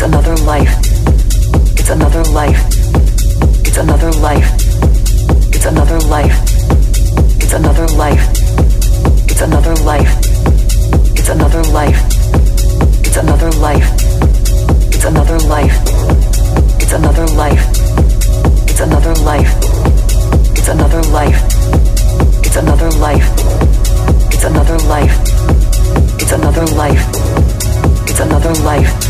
It's another life. It's another life. It's another life. It's another life. It's another life. It's another life. It's another life. It's another life. It's another life. It's another life. It's another life. It's another life. It's another life. It's another life. Life.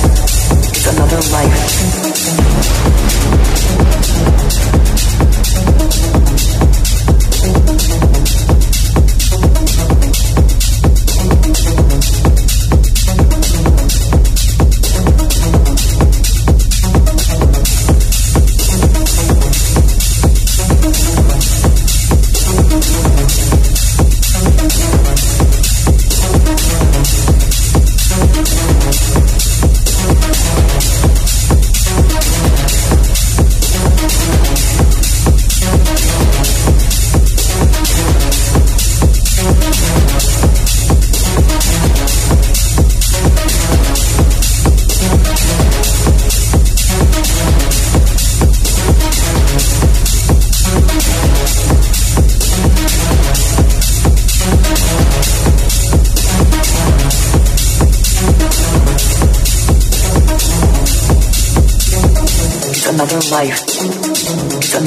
Another It's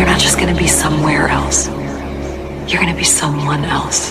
You're not just gonna be somewhere else. You're gonna be someone else.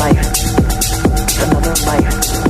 life another life.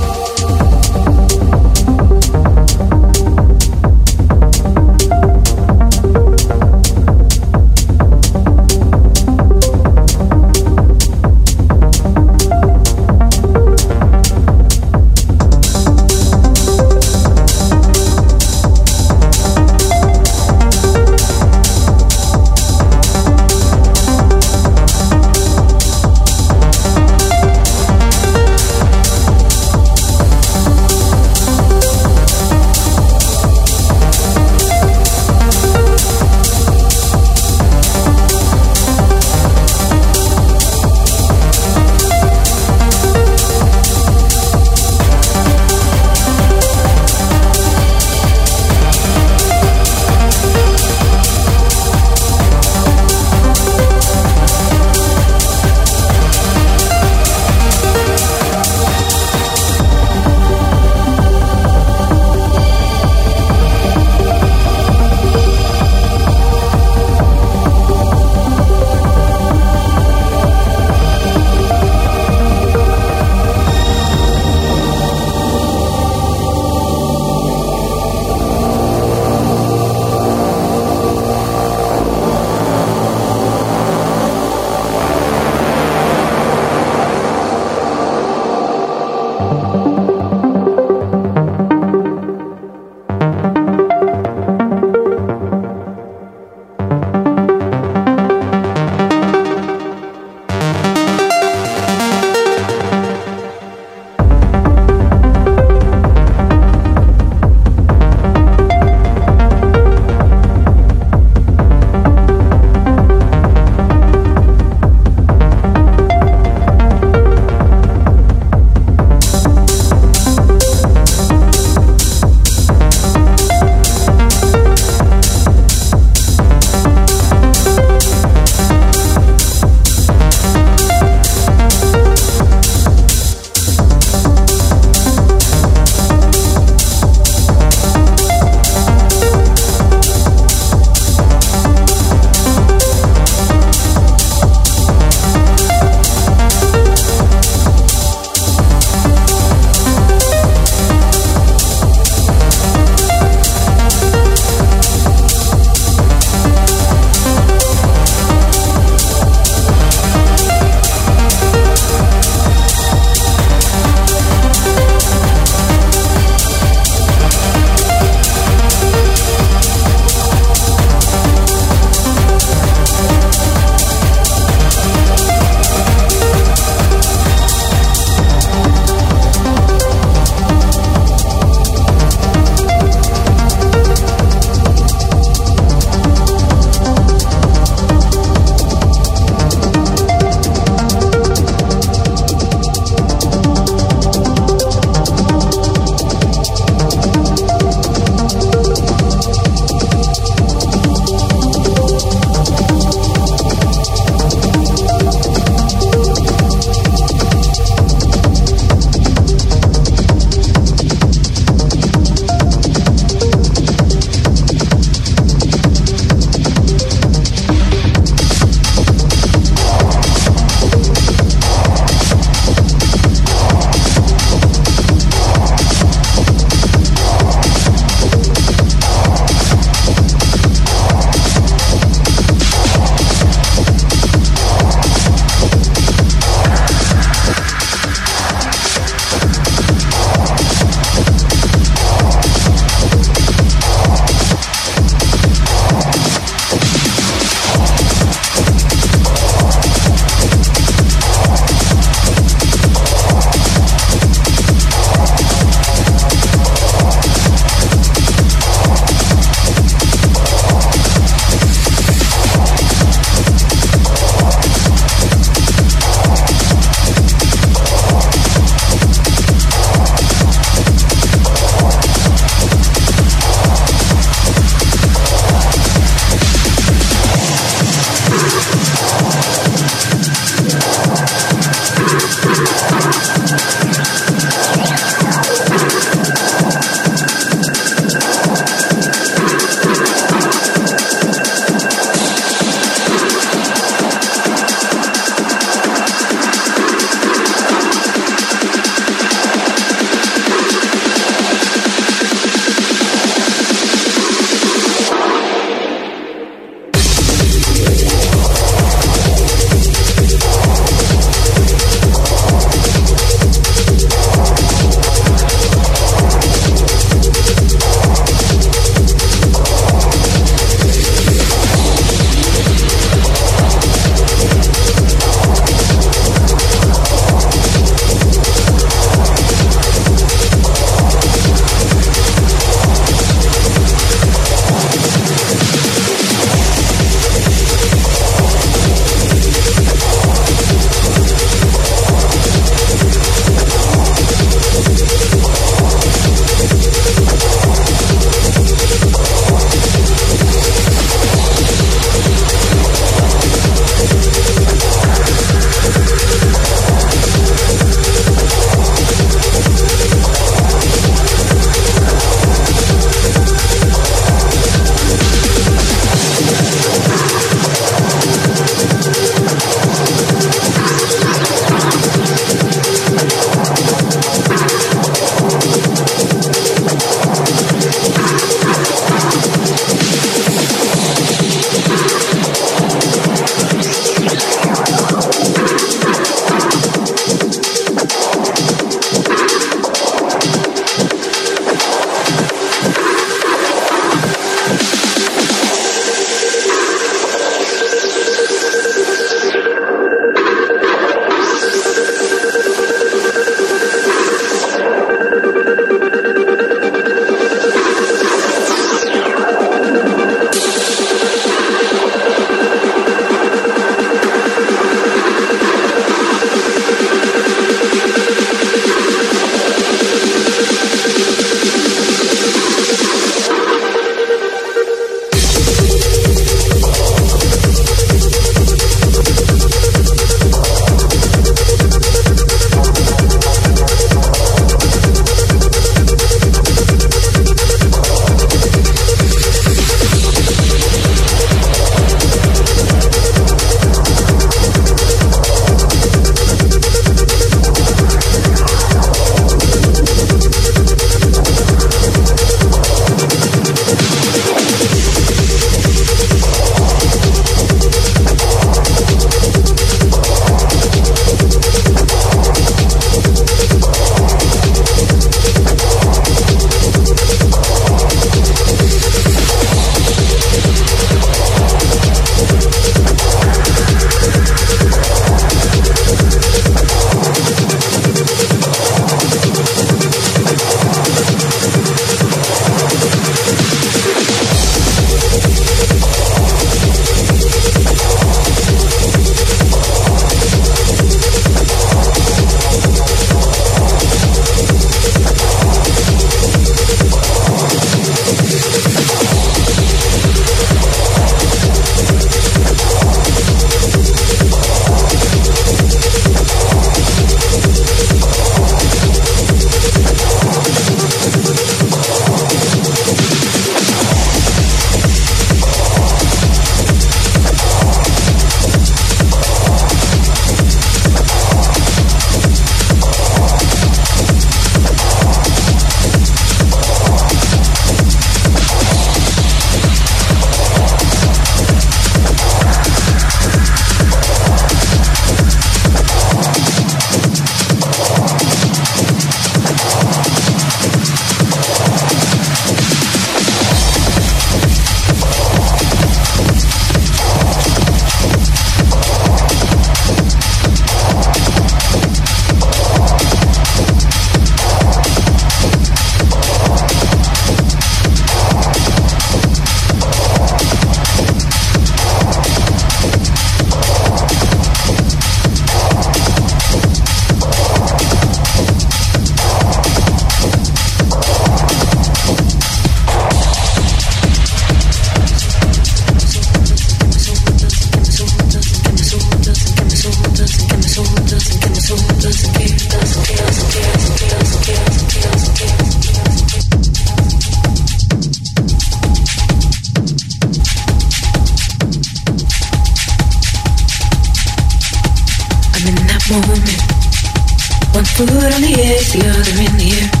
On the edge, the other in the air.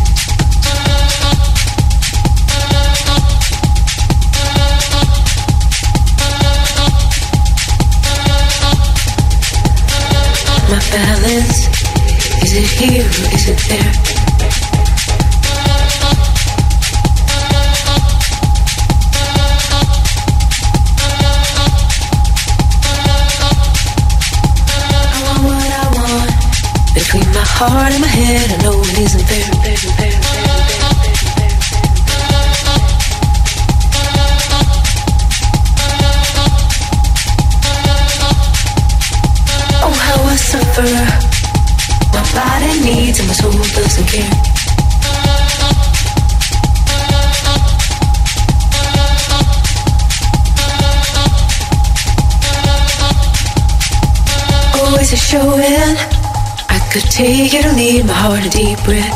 Deep breath.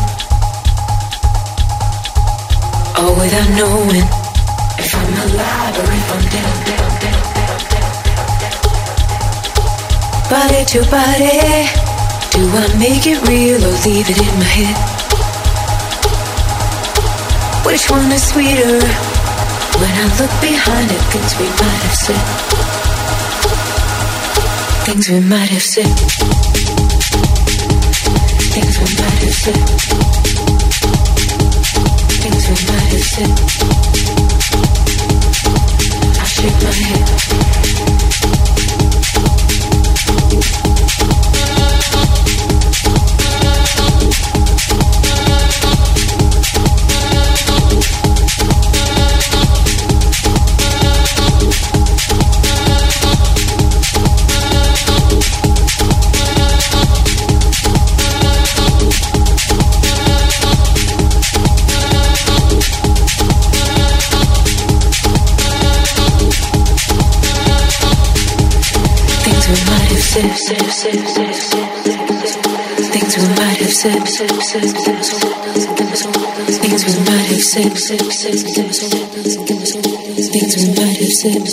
All without knowing if I'm alive or if I'm dead. dead, dead, dead body to body, do I make it real or leave it in my head? Which one is sweeter? When I look behind it, things we might have said. Things we might have said things we might have said. Things we might have said. I shake my Things Things we might have said.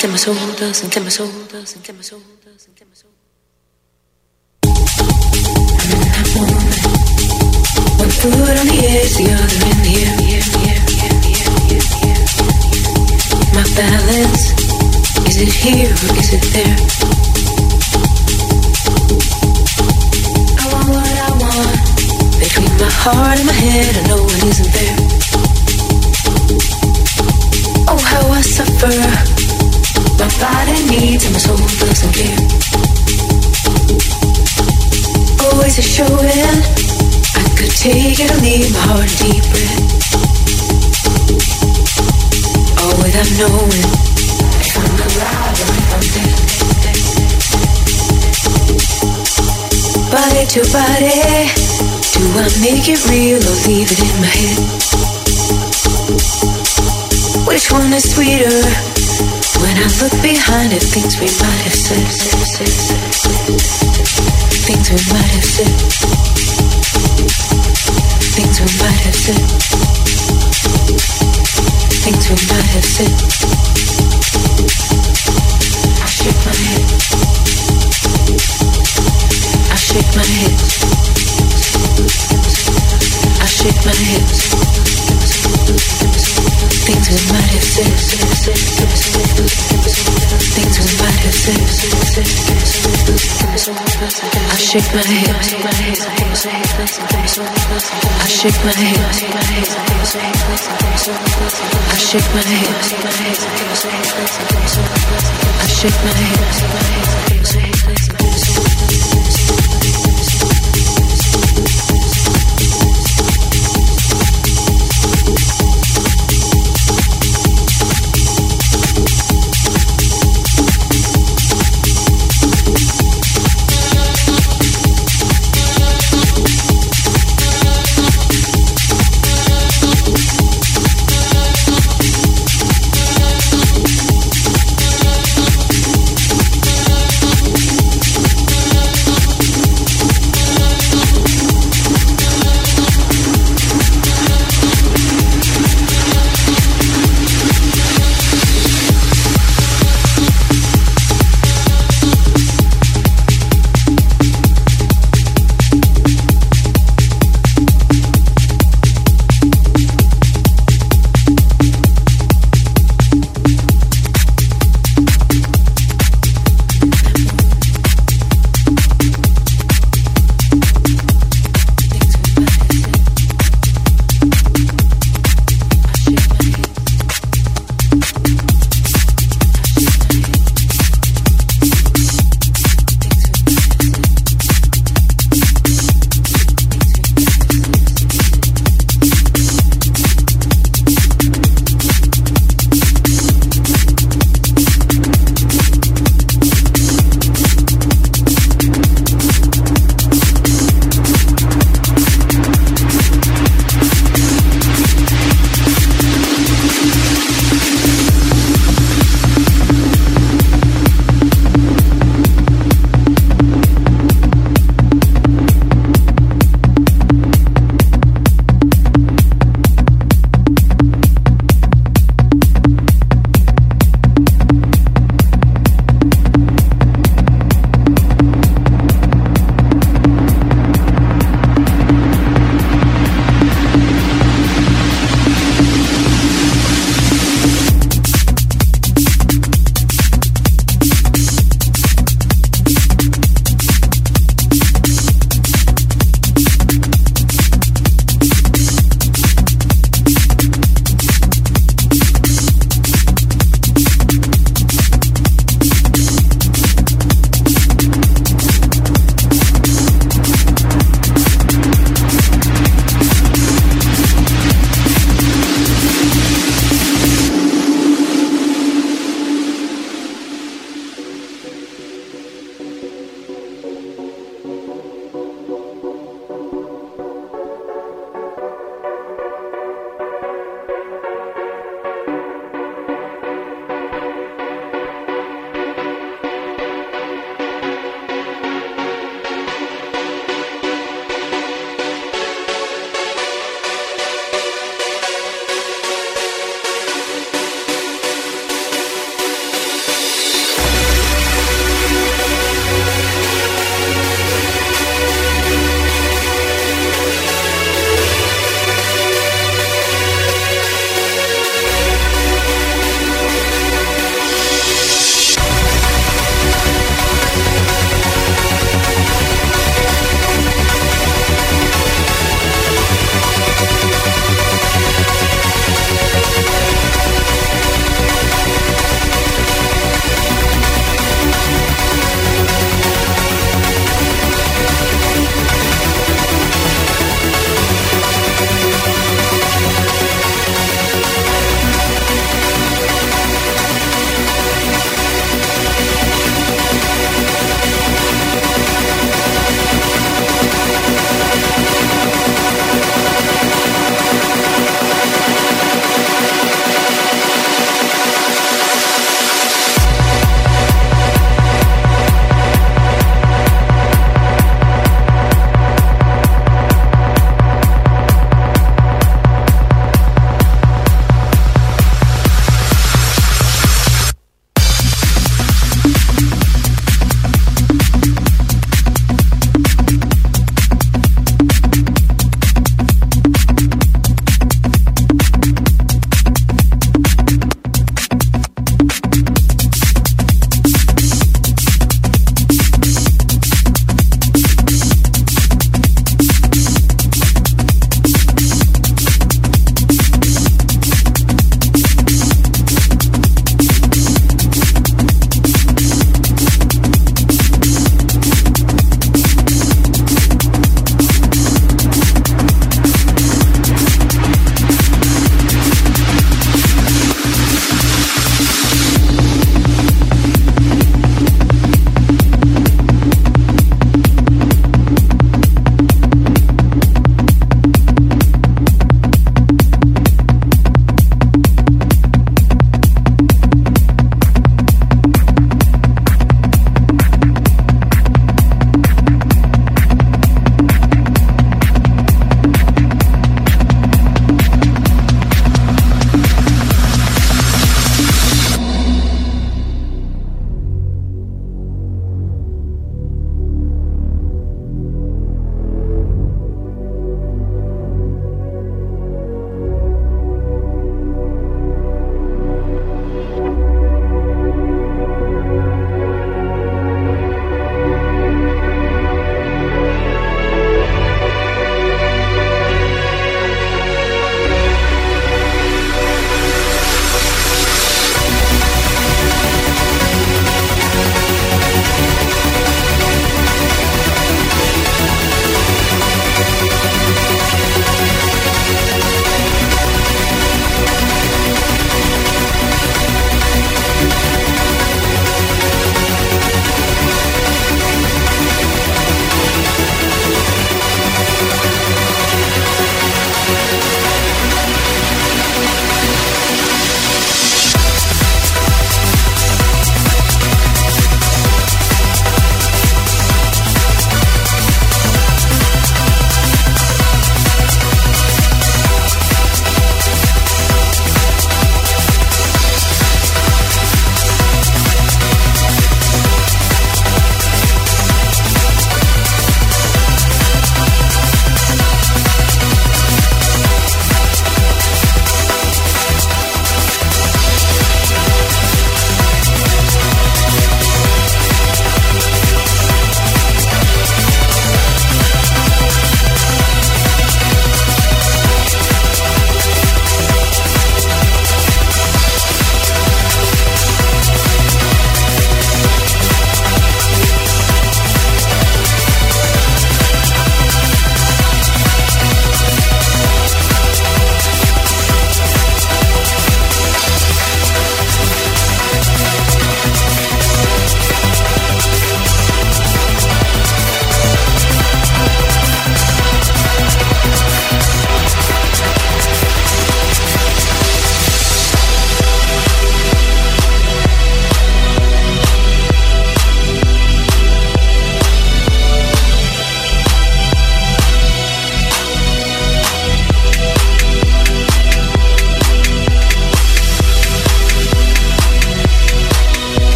Get my soul doesn't get my soul doesn't get my soul doesn't get my soul. I'm in. One foot on the edge, the other in the air, My balance, is it here or is it there? I want what I want between my heart and my head. I know it isn't there. Oh, how I suffer body needs and my soul doesn't care. Always a showing. I could take it or leave my heart a deep breath. All without knowing if I'm alive or if I'm dead. Body to body, do I make it real or leave it in my head? Which one is sweeter? I look behind it, things we might have said, things we might have said, things we might have said, things we might have said. I shake my head. I shake my head. I shake my head. Things we might have said. Things we might have said. I shake my head. I shake my head. I shake my head. I shake my head.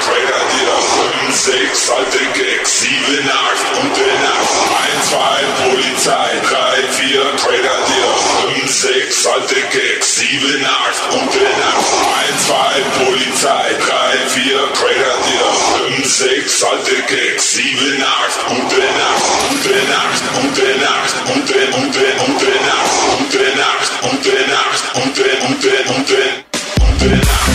Trader, die das im sechs alte Gags, sieben, acht, gute Nacht, ein, zwei, Polizei, drei, vier, Trader, die das im sechs alte Gags, sieben, acht, gute Nacht, ein, zwei, Polizei, drei, vier, Trader, die das im sechs alte Gags, sieben, acht, gute Nacht, gute Nacht, gute Nacht, gute, gute, gute Nacht, gute Nacht, gute Nacht, gute, gute, gute, gute Nacht.